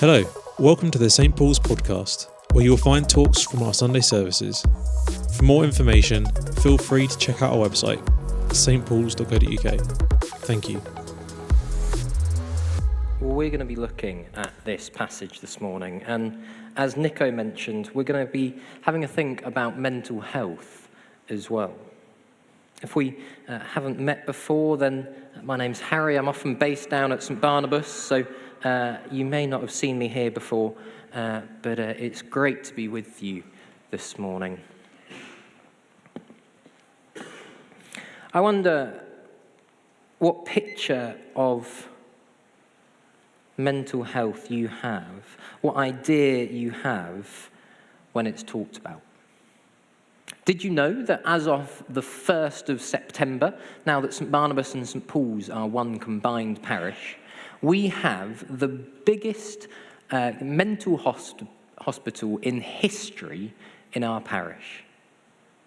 Hello, welcome to the St. Paul's podcast, where you will find talks from our Sunday services. For more information, feel free to check out our website, stpauls.co.uk. Thank you. Well, we're going to be looking at this passage this morning, and as Nico mentioned, we're going to be having a think about mental health as well. If we uh, haven't met before, then my name's Harry. I'm often based down at St Barnabas, so uh, you may not have seen me here before, uh, but uh, it's great to be with you this morning. I wonder what picture of mental health you have, what idea you have when it's talked about. Did you know that as of the 1st of September, now that St Barnabas and St Paul's are one combined parish, we have the biggest uh, mental hosp- hospital in history in our parish?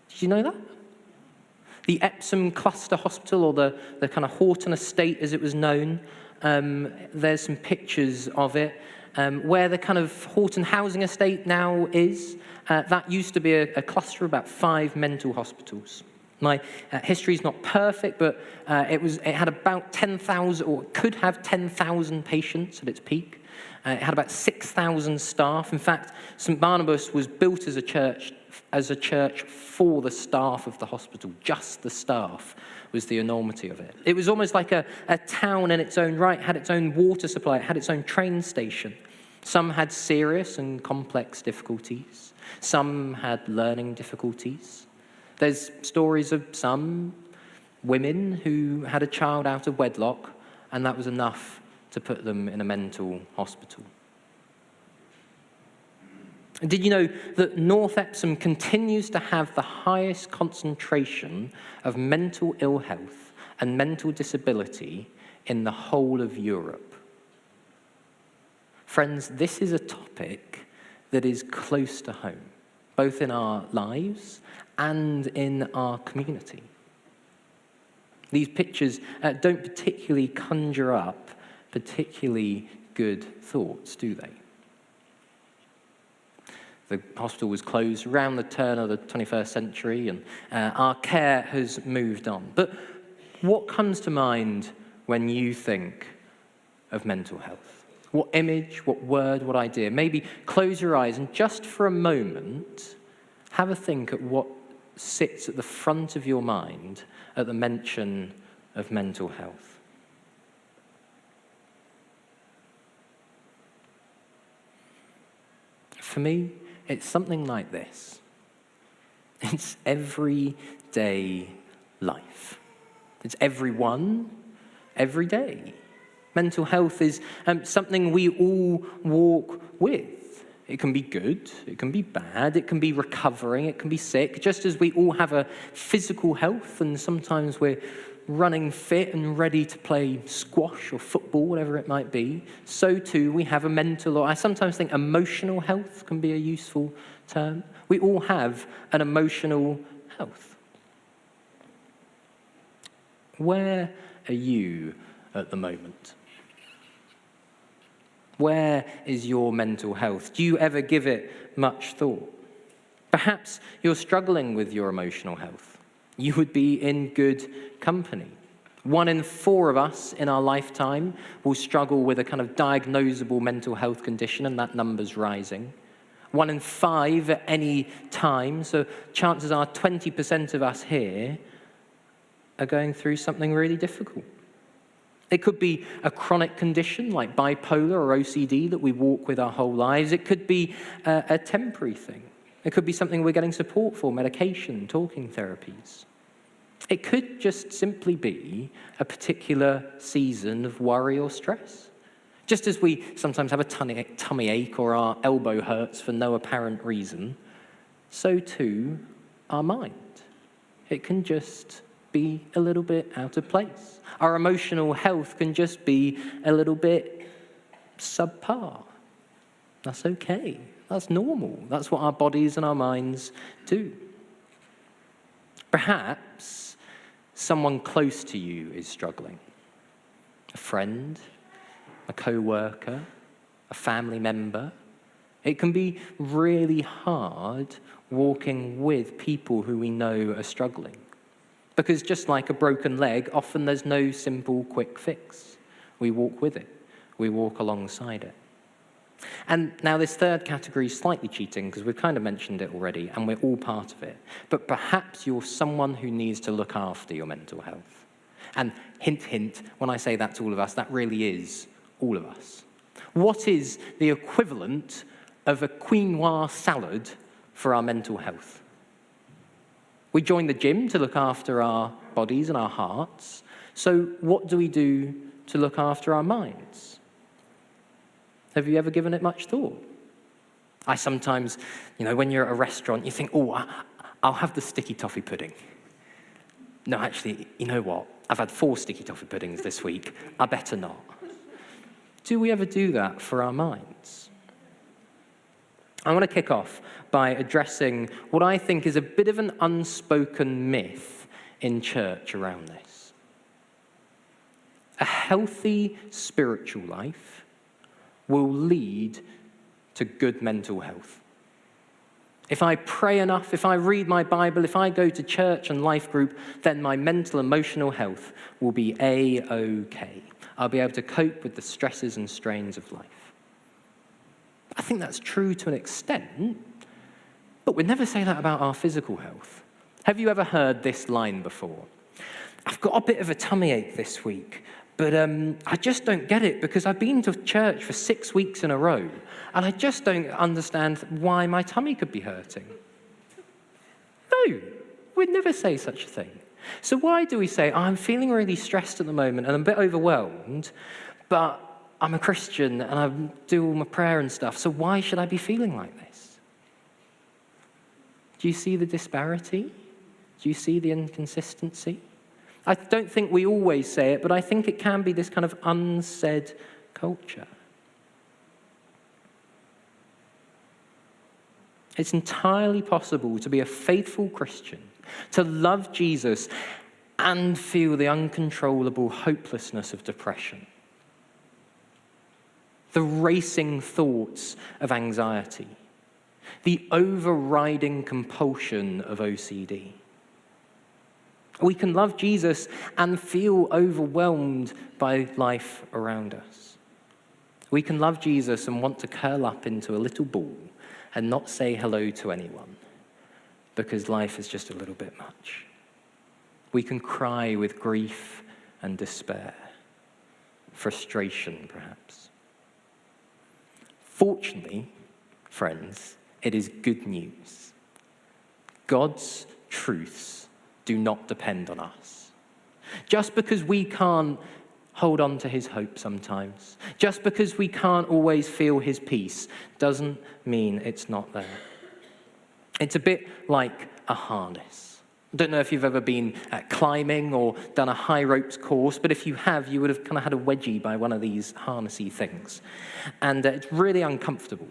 Did you know that? The Epsom Cluster Hospital, or the, the kind of Horton Estate as it was known, um, there's some pictures of it. Um, where the kind of Horton Housing Estate now is, uh, that used to be a, a, cluster of about five mental hospitals. My uh, history is not perfect, but uh, it, was, it had about 10,000, or could have 10,000 patients at its peak. Uh, it had about 6,000 staff. In fact, St. Barnabas was built as a church as a church for the staff of the hospital, just the staff was the enormity of it. It was almost like a, a town in its own right, had its own water supply, it had its own train station. Some had serious and complex difficulties, some had learning difficulties. There's stories of some women who had a child out of wedlock, and that was enough to put them in a mental hospital. Did you know that North Epsom continues to have the highest concentration of mental ill health and mental disability in the whole of Europe? Friends, this is a topic that is close to home, both in our lives and in our community. These pictures uh, don't particularly conjure up particularly good thoughts, do they? The hospital was closed around the turn of the 21st century, and uh, our care has moved on. But what comes to mind when you think of mental health? What image, what word, what idea? Maybe close your eyes and just for a moment have a think at what sits at the front of your mind at the mention of mental health. For me, it's something like this it's everyday life, it's everyone, every day. Mental health is um, something we all walk with. It can be good, it can be bad, it can be recovering, it can be sick, just as we all have a physical health and sometimes we're running fit and ready to play squash or football, whatever it might be, so too we have a mental, or I sometimes think emotional health can be a useful term. We all have an emotional health. Where are you at the moment? Where is your mental health? Do you ever give it much thought? Perhaps you're struggling with your emotional health you would be in good company. One in four of us in our lifetime will struggle with a kind of diagnosable mental health condition, and that number's rising. One in five at any time, so chances are 20% of us here are going through something really difficult. It could be a chronic condition like bipolar or OCD that we walk with our whole lives. It could be a, a temporary thing. It could be something we're getting support for, medication, talking therapies. It could just simply be a particular season of worry or stress. Just as we sometimes have a tummy ache or our elbow hurts for no apparent reason, so too our mind. It can just be a little bit out of place. Our emotional health can just be a little bit subpar. That's okay. That's normal. That's what our bodies and our minds do. Perhaps someone close to you is struggling a friend, a co worker, a family member. It can be really hard walking with people who we know are struggling. Because just like a broken leg, often there's no simple, quick fix. We walk with it, we walk alongside it. And now, this third category is slightly cheating because we've kind of mentioned it already and we're all part of it. But perhaps you're someone who needs to look after your mental health. And hint, hint, when I say that to all of us, that really is all of us. What is the equivalent of a quinoa salad for our mental health? We join the gym to look after our bodies and our hearts. So, what do we do to look after our minds? Have you ever given it much thought? I sometimes, you know, when you're at a restaurant, you think, oh, I'll have the sticky toffee pudding. No, actually, you know what? I've had four sticky toffee puddings this week. I better not. Do we ever do that for our minds? I want to kick off by addressing what I think is a bit of an unspoken myth in church around this. A healthy spiritual life will lead to good mental health. If I pray enough, if I read my Bible, if I go to church and life group, then my mental emotional health will be a okay. I'll be able to cope with the stresses and strains of life. I think that's true to an extent, but we'd never say that about our physical health. Have you ever heard this line before? I've got a bit of a tummy ache this week, but um, I just don't get it because I've been to church for six weeks in a row and I just don't understand why my tummy could be hurting. No, we'd never say such a thing. So, why do we say, oh, I'm feeling really stressed at the moment and I'm a bit overwhelmed, but I'm a Christian and I do all my prayer and stuff, so why should I be feeling like this? Do you see the disparity? Do you see the inconsistency? I don't think we always say it, but I think it can be this kind of unsaid culture. It's entirely possible to be a faithful Christian, to love Jesus, and feel the uncontrollable hopelessness of depression the racing thoughts of anxiety, the overriding compulsion of OCD. We can love Jesus and feel overwhelmed by life around us. We can love Jesus and want to curl up into a little ball and not say hello to anyone because life is just a little bit much. We can cry with grief and despair, frustration perhaps. Fortunately, friends, it is good news. God's truths do not depend on us. Just because we can't hold on to his hope sometimes, just because we can't always feel his peace, doesn't mean it's not there. It's a bit like a harness. Don't know if you've ever been uh, climbing or done a high ropes course, but if you have, you would have kind of had a wedgie by one of these harnessy things. And uh, it's really uncomfortable.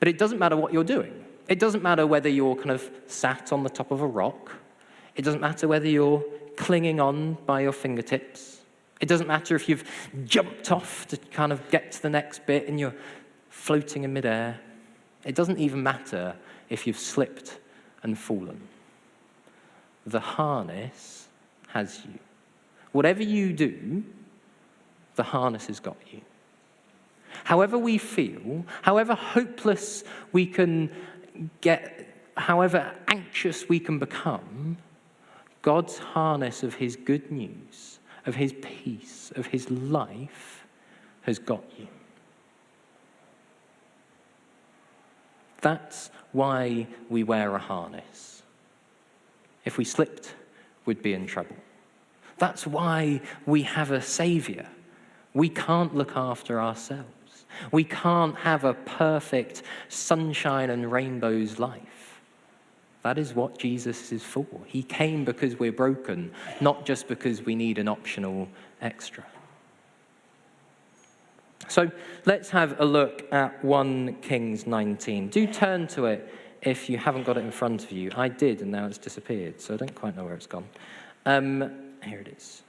But it doesn't matter what you're doing. It doesn't matter whether you're kind of sat on the top of a rock. It doesn't matter whether you're clinging on by your fingertips. It doesn't matter if you've jumped off to kind of get to the next bit and you're floating in midair. It doesn't even matter if you've slipped and fallen the harness has you. Whatever you do, the harness has got you. However, we feel, however hopeless we can get, however anxious we can become, God's harness of His good news, of His peace, of His life has got you. That's why we wear a harness. If we slipped, we'd be in trouble. That's why we have a Savior. We can't look after ourselves. We can't have a perfect sunshine and rainbows life. That is what Jesus is for. He came because we're broken, not just because we need an optional extra. So let's have a look at 1 Kings 19. Do turn to it if you haven't got it in front of you. I did, and now it's disappeared, so I don't quite know where it's gone. Um, here it is.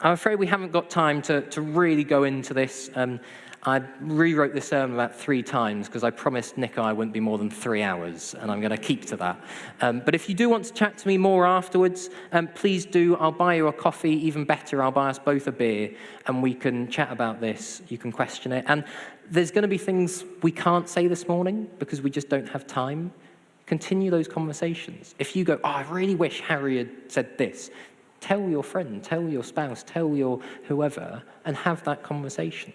I'm afraid we haven't got time to, to really go into this. Um, I rewrote this sermon about three times because I promised Nick I wouldn't be more than three hours, and I'm going to keep to that. Um, but if you do want to chat to me more afterwards, um, please do. I'll buy you a coffee. Even better, I'll buy us both a beer, and we can chat about this. You can question it. And there's going to be things we can't say this morning because we just don't have time. Continue those conversations. If you go, oh, I really wish Harry had said this, tell your friend, tell your spouse, tell your whoever, and have that conversation.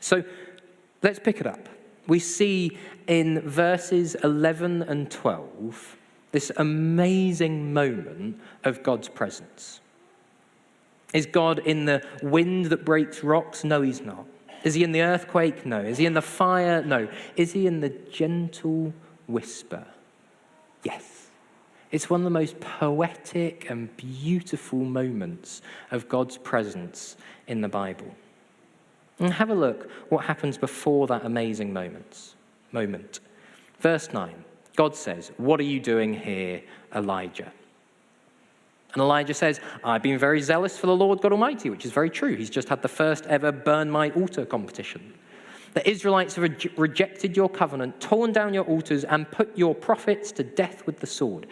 So let's pick it up. We see in verses 11 and 12 this amazing moment of God's presence. Is God in the wind that breaks rocks? No, he's not. Is he in the earthquake? No. Is he in the fire? No. Is he in the gentle whisper? Yes. It's one of the most poetic and beautiful moments of God's presence in the Bible. And have a look what happens before that amazing moment. Moment. Verse 9. God says, "What are you doing here, Elijah?" And Elijah says, I've been very zealous for the Lord God Almighty, which is very true. He's just had the first ever burn my altar competition. The Israelites have re- rejected your covenant, torn down your altars, and put your prophets to death with the sword,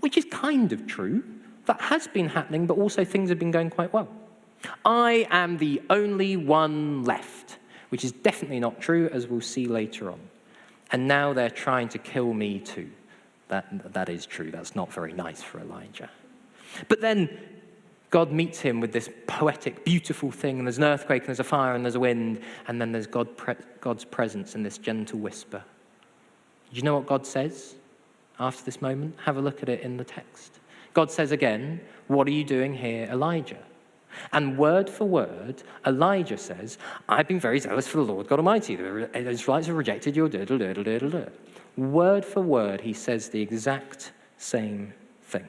which is kind of true. That has been happening, but also things have been going quite well. I am the only one left, which is definitely not true, as we'll see later on. And now they're trying to kill me too. That, that is true. That's not very nice for Elijah. But then God meets him with this poetic, beautiful thing, and there's an earthquake, and there's a fire, and there's a wind, and then there's God pre- God's presence in this gentle whisper. Do you know what God says after this moment? Have a look at it in the text. God says again, What are you doing here, Elijah? And word for word, Elijah says, I've been very zealous for the Lord God Almighty. The Israelites have rejected your. Word for word, he says the exact same thing.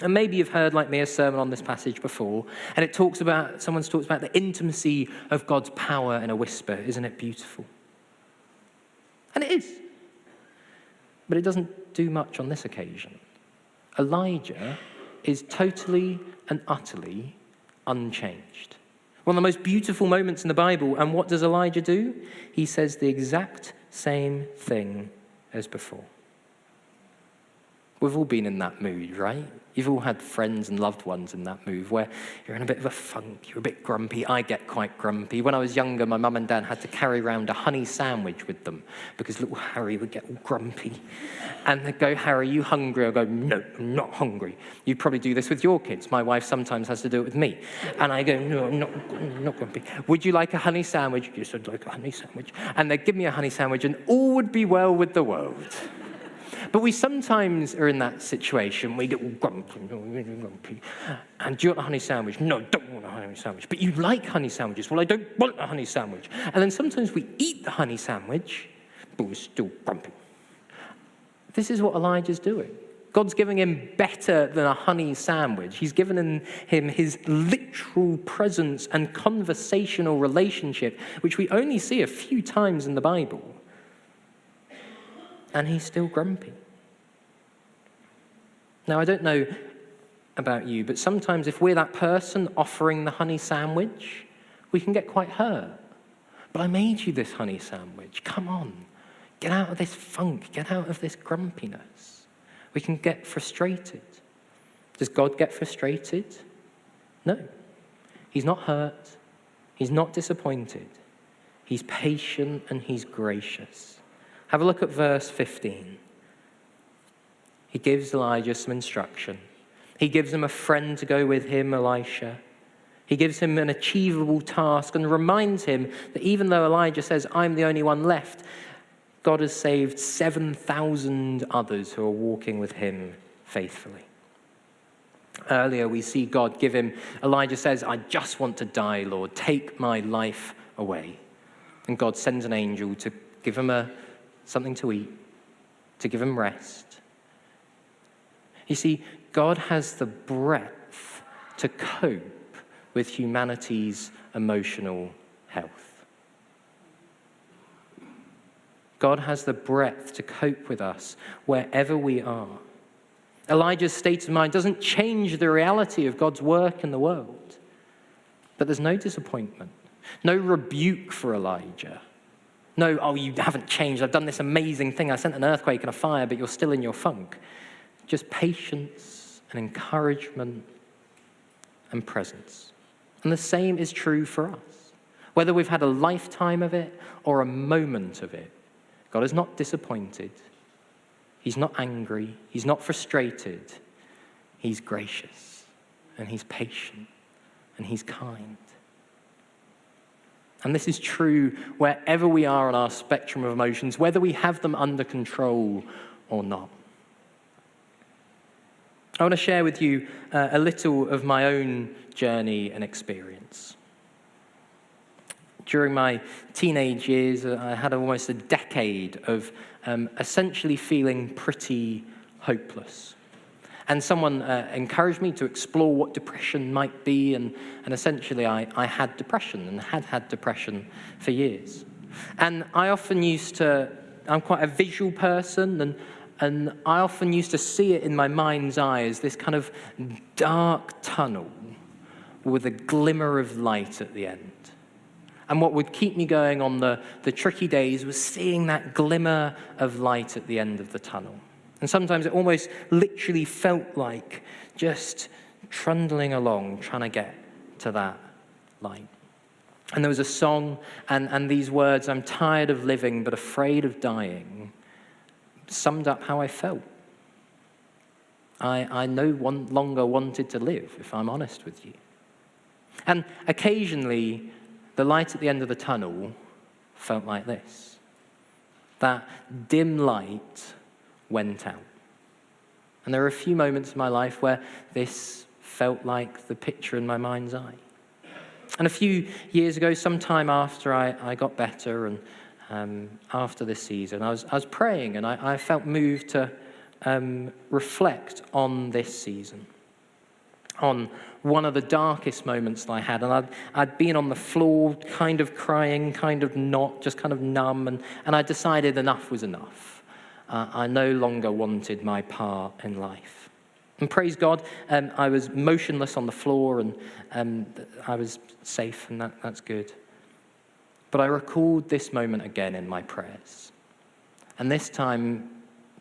And maybe you've heard, like me, a sermon on this passage before, and it talks about, someone's talked about the intimacy of God's power in a whisper. Isn't it beautiful? And it is. But it doesn't do much on this occasion. Elijah is totally and utterly unchanged. One of the most beautiful moments in the Bible. And what does Elijah do? He says the exact same thing as before. We've all been in that mood, right? You've all had friends and loved ones in that mood where you're in a bit of a funk, you're a bit grumpy. I get quite grumpy. When I was younger, my mum and dad had to carry around a honey sandwich with them because little Harry would get all grumpy. And they'd go, Harry, you hungry? I'd go, no, I'm not hungry. You'd probably do this with your kids. My wife sometimes has to do it with me. And I go, no, I'm not, I'm not grumpy. Would you like a honey sandwich? Yes, I'd like a honey sandwich. And they'd give me a honey sandwich and all would be well with the world. But we sometimes are in that situation. We get all grumpy, grumpy. And do you want a honey sandwich? No, don't want a honey sandwich. But you like honey sandwiches. Well, I don't want a honey sandwich. And then sometimes we eat the honey sandwich, but we're still grumpy. This is what Elijah's doing. God's giving him better than a honey sandwich. He's given him his literal presence and conversational relationship, which we only see a few times in the Bible. And he's still grumpy. Now, I don't know about you, but sometimes if we're that person offering the honey sandwich, we can get quite hurt. But I made you this honey sandwich. Come on. Get out of this funk. Get out of this grumpiness. We can get frustrated. Does God get frustrated? No. He's not hurt. He's not disappointed. He's patient and he's gracious. Have a look at verse 15 he gives Elijah some instruction. He gives him a friend to go with him, Elisha. He gives him an achievable task and reminds him that even though Elijah says, I'm the only one left, God has saved 7,000 others who are walking with him faithfully. Earlier, we see God give him, Elijah says, I just want to die, Lord. Take my life away. And God sends an angel to give him a, something to eat, to give him rest, you see, God has the breadth to cope with humanity's emotional health. God has the breadth to cope with us wherever we are. Elijah's state of mind doesn't change the reality of God's work in the world. But there's no disappointment, no rebuke for Elijah. No, oh, you haven't changed. I've done this amazing thing. I sent an earthquake and a fire, but you're still in your funk. Just patience and encouragement and presence. And the same is true for us. Whether we've had a lifetime of it or a moment of it, God is not disappointed. He's not angry. He's not frustrated. He's gracious and he's patient and he's kind. And this is true wherever we are on our spectrum of emotions, whether we have them under control or not. I want to share with you uh, a little of my own journey and experience. During my teenage years, uh, I had almost a decade of um, essentially feeling pretty hopeless. And someone uh, encouraged me to explore what depression might be, and, and essentially, I, I had depression and had had depression for years. And I often used to, I'm quite a visual person, and, and I often used to see it in my mind's eye as this kind of dark tunnel with a glimmer of light at the end. And what would keep me going on the, the tricky days was seeing that glimmer of light at the end of the tunnel. And sometimes it almost literally felt like just trundling along, trying to get to that light. And there was a song, and, and these words, I'm tired of living but afraid of dying, summed up how I felt. I, I no one longer wanted to live, if I'm honest with you. And occasionally, the light at the end of the tunnel felt like this. That dim light went out. And there are a few moments in my life where this felt like the picture in my mind's eye. And a few years ago, sometime after I, I got better and um, after this season, I was, I was praying and I, I felt moved to um, reflect on this season on one of the darkest moments that I had. And I'd, I'd been on the floor, kind of crying, kind of not, just kind of numb. And, and I decided enough was enough. Uh, I no longer wanted my part in life. And praise God, um, I was motionless on the floor and um, I was safe, and that, that's good. But I recalled this moment again in my prayers. And this time,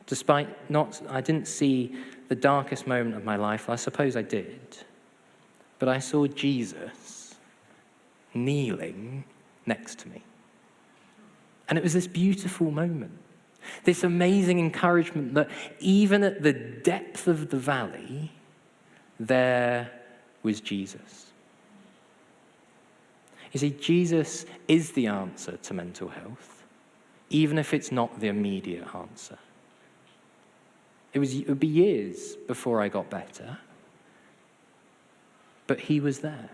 despite not, I didn't see the darkest moment of my life? I suppose I did. But I saw Jesus kneeling next to me. And it was this beautiful moment, this amazing encouragement that even at the depth of the valley, there was Jesus. You see, Jesus is the answer to mental health, even if it's not the immediate answer. It, was, it would be years before I got better. But He was there.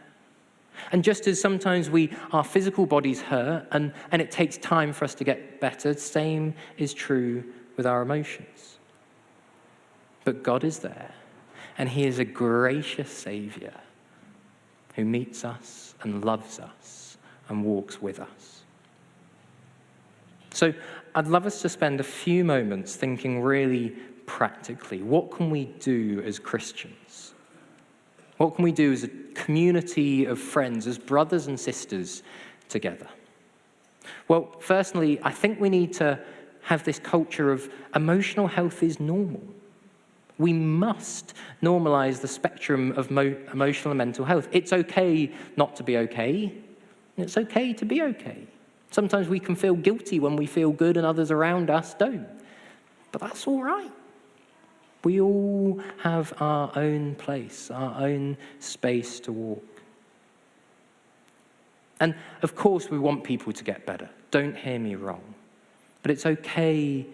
And just as sometimes we, our physical bodies hurt and, and it takes time for us to get better, the same is true with our emotions. But God is there, and He is a gracious Savior who meets us and loves us and walks with us. So I'd love us to spend a few moments thinking really practically? What can we do as Christians? What can we do as a community of friends, as brothers and sisters together? Well, firstly, I think we need to have this culture of emotional health is normal. We must normalize the spectrum of mo- emotional and mental health. It's okay not to be okay. It's okay to be okay. Sometimes we can feel guilty when we feel good and others around us don't. But that's all right. We all have our own place, our own space to walk. And of course, we want people to get better. Don't hear me wrong. But it's okay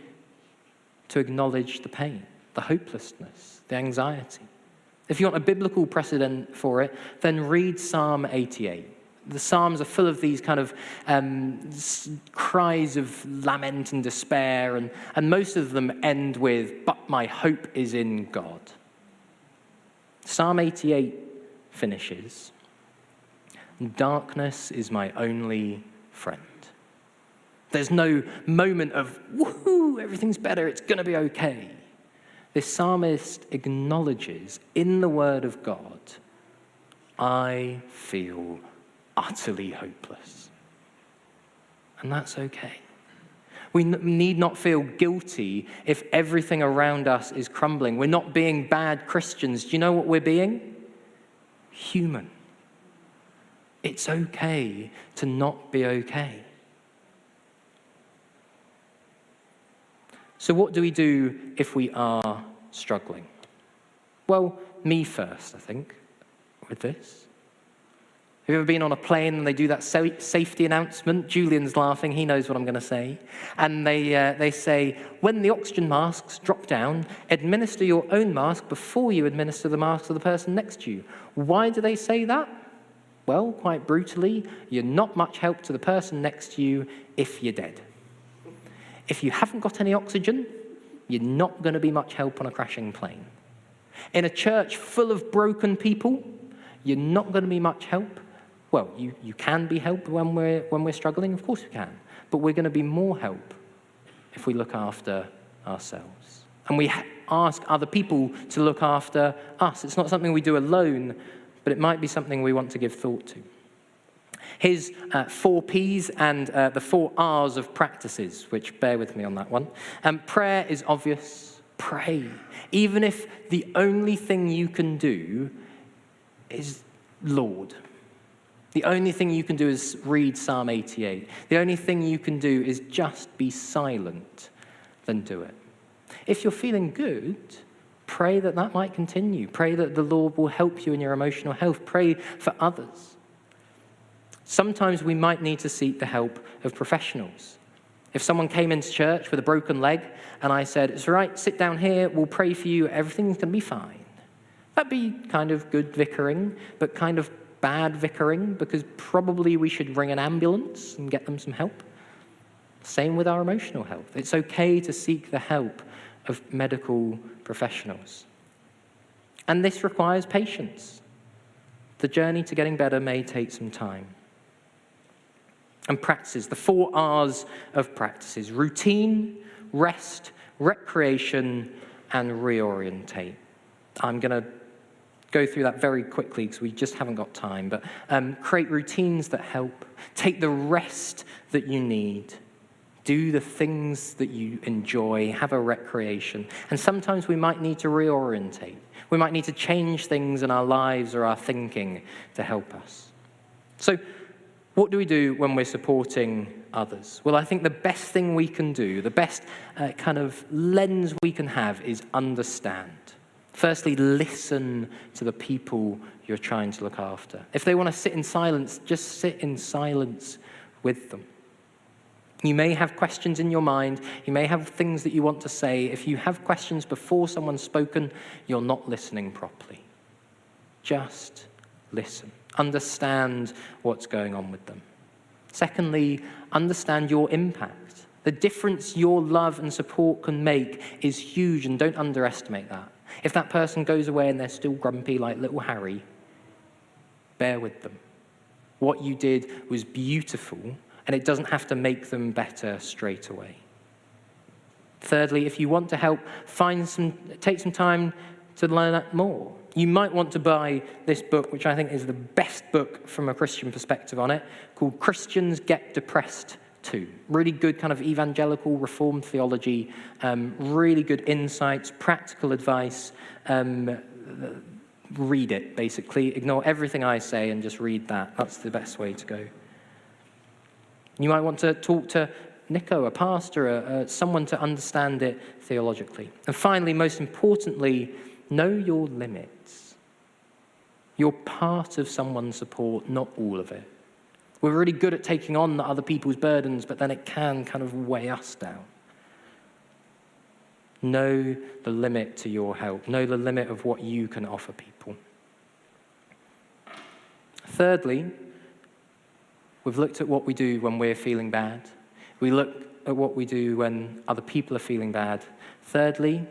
to acknowledge the pain, the hopelessness, the anxiety. If you want a biblical precedent for it, then read Psalm 88. The Psalms are full of these kind of um, cries of lament and despair, and, and most of them end with, But my hope is in God. Psalm 88 finishes Darkness is my only friend. There's no moment of, woohoo, everything's better, it's going to be okay. This psalmist acknowledges in the Word of God, I feel utterly hopeless. And that's okay. We need not feel guilty if everything around us is crumbling. We're not being bad Christians. Do you know what we're being? Human. It's okay to not be okay. So, what do we do if we are struggling? Well, me first, I think, with this. Have you ever been on a plane and they do that safety announcement? Julian's laughing, he knows what I'm going to say. And they, uh, they say, when the oxygen masks drop down, administer your own mask before you administer the mask to the person next to you. Why do they say that? Well, quite brutally, you're not much help to the person next to you if you're dead. If you haven't got any oxygen, you're not going to be much help on a crashing plane. In a church full of broken people, you're not going to be much help. Well, you, you can be helped when we're, when we're struggling, of course we can. But we're going to be more help if we look after ourselves. And we ask other people to look after us. It's not something we do alone, but it might be something we want to give thought to his uh, four P's and uh, the four R's of practices, which bear with me on that one. Um, prayer is obvious. Pray. Even if the only thing you can do is Lord. The only thing you can do is read Psalm 88. The only thing you can do is just be silent, then do it. If you're feeling good, pray that that might continue. Pray that the Lord will help you in your emotional health. Pray for others. Sometimes we might need to seek the help of professionals. If someone came into church with a broken leg and I said, It's all right, sit down here, we'll pray for you, everything's going to be fine. That'd be kind of good vicaring, but kind of bad vicaring because probably we should ring an ambulance and get them some help. Same with our emotional health. It's okay to seek the help of medical professionals. And this requires patience. The journey to getting better may take some time and practices, the four R's of practices routine, rest, recreation, and reorientate. I'm going to go through that very quickly because we just haven't got time, but um, create routines that help, take the rest that you need. Do the things that you enjoy, have a recreation. And sometimes we might need to reorientate. We might need to change things in our lives or our thinking to help us. So, what do we do when we're supporting others? Well, I think the best thing we can do, the best uh, kind of lens we can have is understand. Firstly, listen to the people you're trying to look after. If they want to sit in silence, just sit in silence with them. You may have questions in your mind. You may have things that you want to say. If you have questions before someone's spoken, you're not listening properly. Just listen. Understand what's going on with them. Secondly, understand your impact. The difference your love and support can make is huge, and don't underestimate that. If that person goes away and they're still grumpy like little Harry, bear with them. What you did was beautiful, and it doesn't have to make them better straight away. Thirdly, if you want to help, find some, take some time to learn more. You might want to buy this book, which I think is the best book from a Christian perspective on it, called Christians Get Depressed Too. Really good kind of evangelical reformed theology, um, really good insights, practical advice. Um, read it, basically. Ignore everything I say and just read that. That's the best way to go. You might want to talk to Nico, a pastor, a, a, someone to understand it theologically. And finally, most importantly, know your limits. You're part of someone's support, not all of it. We're really good at taking on other people's burdens, but then it can kind of weigh us down. Know the limit to your help, know the limit of what you can offer people. Thirdly, we've looked at what we do when we're feeling bad. We look at what we do when other people are feeling bad. Thirdly,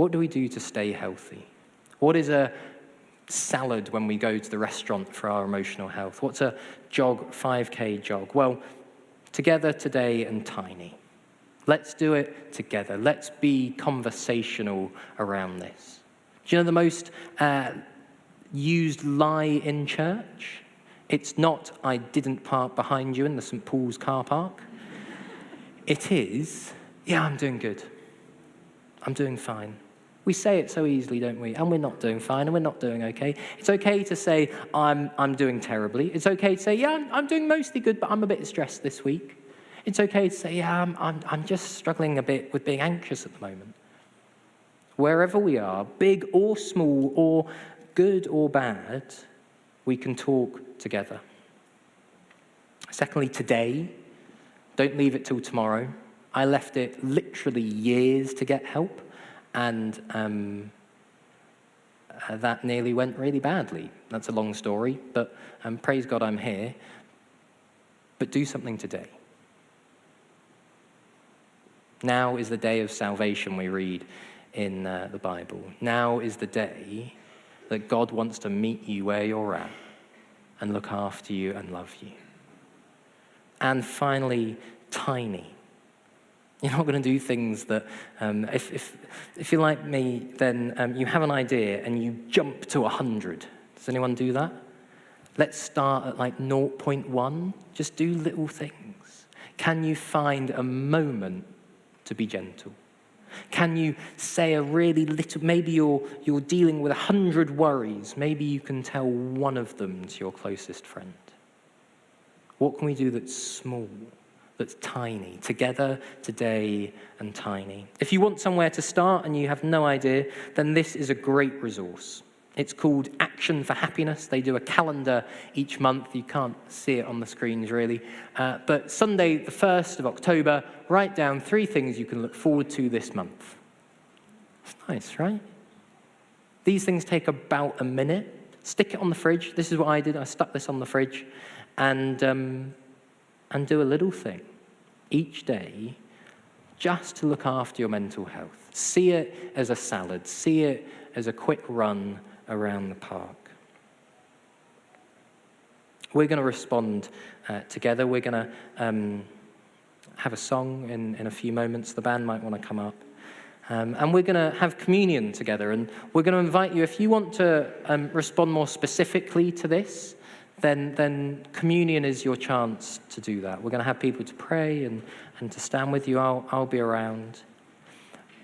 what do we do to stay healthy? What is a salad when we go to the restaurant for our emotional health? What's a jog, 5K jog? Well, together today and tiny. Let's do it together. Let's be conversational around this. Do you know the most uh, used lie in church? It's not, I didn't park behind you in the St. Paul's car park. It is, yeah, I'm doing good. I'm doing fine. We say it so easily, don't we? And we're not doing fine and we're not doing okay. It's okay to say, I'm, I'm doing terribly. It's okay to say, yeah, I'm, I'm doing mostly good, but I'm a bit stressed this week. It's okay to say, yeah, I'm, I'm, I'm just struggling a bit with being anxious at the moment. Wherever we are, big or small, or good or bad, we can talk together. Secondly, today, don't leave it till tomorrow. I left it literally years to get help, and um, uh, that nearly went really badly. That's a long story, but um, praise God I'm here. But do something today. Now is the day of salvation, we read in uh, the Bible. Now is the day that God wants to meet you where you're at and look after you and love you. And finally, tiny. You're not going to do things that, um, if, if, if you're like me, then um, you have an idea and you jump to 100. Does anyone do that? Let's start at like 0.1. Just do little things. Can you find a moment to be gentle? Can you say a really little, maybe you're, you're dealing with a hundred worries, maybe you can tell one of them to your closest friend. What can we do that's small, that's tiny, together, today, and tiny? If you want somewhere to start and you have no idea, then this is a great resource. It's called Action for Happiness. They do a calendar each month. You can't see it on the screens really. Uh, but Sunday, the 1st of October, write down three things you can look forward to this month. It's nice, right? These things take about a minute. Stick it on the fridge. This is what I did. I stuck this on the fridge and, um, and do a little thing each day just to look after your mental health. See it as a salad, see it as a quick run around the park. We're going to respond uh, together. We're going to um, have a song in, in a few moments. The band might want to come up. Um, and we're going to have communion together. And we're going to invite you, if you want to um, respond more specifically to this, then, then communion is your chance to do that. We're going to have people to pray and, and to stand with you. I'll, I'll be around.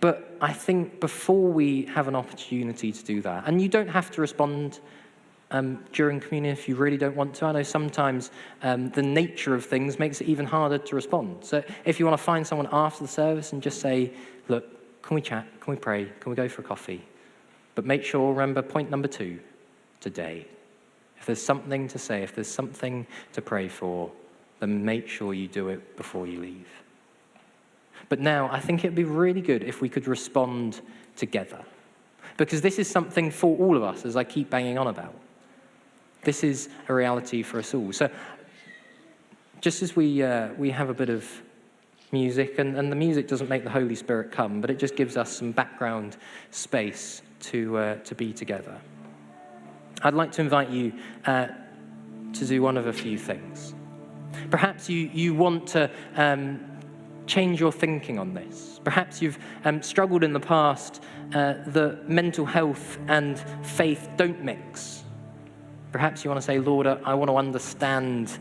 But I think before we have an opportunity to do that, and you don't have to respond um, during communion if you really don't want to. I know sometimes um, the nature of things makes it even harder to respond. So if you want to find someone after the service and just say, look, can we chat? Can we pray? Can we go for a coffee? But make sure, remember point number two today. If there's something to say, if there's something to pray for, then make sure you do it before you leave. But now I think it'd be really good if we could respond together. Because this is something for all of us, as I keep banging on about. This is a reality for us all. So, just as we, uh, we have a bit of music, and, and the music doesn't make the Holy Spirit come, but it just gives us some background space to, uh, to be together. I'd like to invite you uh, to do one of a few things. Perhaps you, you want to um, change your thinking on this. Perhaps you've um, struggled in the past uh, that mental health and faith don't mix. Perhaps you want to say, Lord, I want to understand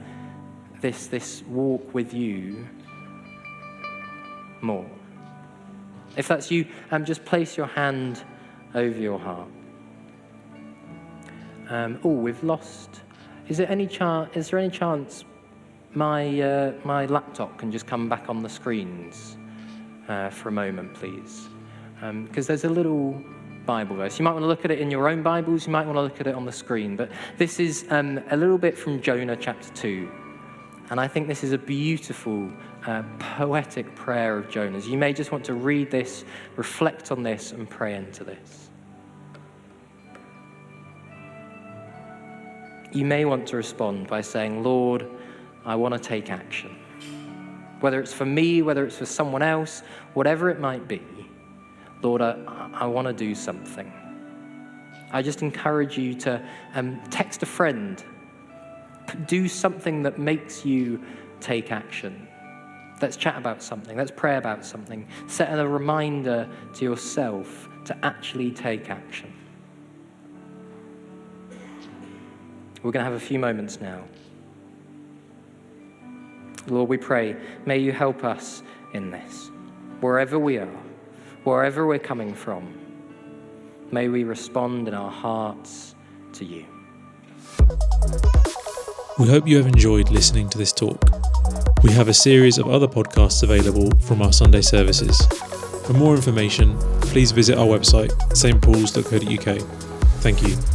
this, this walk with you more. If that's you, um, just place your hand over your heart. Um, oh, we've lost. Is there any chance? Is there any chance my, uh, my laptop can just come back on the screens uh, for a moment, please. Because um, there's a little Bible verse. You might want to look at it in your own Bibles, you might want to look at it on the screen. But this is um, a little bit from Jonah chapter 2. And I think this is a beautiful, uh, poetic prayer of Jonah's. You may just want to read this, reflect on this, and pray into this. You may want to respond by saying, Lord, I want to take action. Whether it's for me, whether it's for someone else, whatever it might be, Lord, I, I want to do something. I just encourage you to um, text a friend, do something that makes you take action. Let's chat about something. Let's pray about something. Set a reminder to yourself to actually take action. We're going to have a few moments now. Lord, we pray, may you help us in this. Wherever we are, wherever we're coming from, may we respond in our hearts to you. We hope you have enjoyed listening to this talk. We have a series of other podcasts available from our Sunday services. For more information, please visit our website, stpauls.co.uk. Thank you.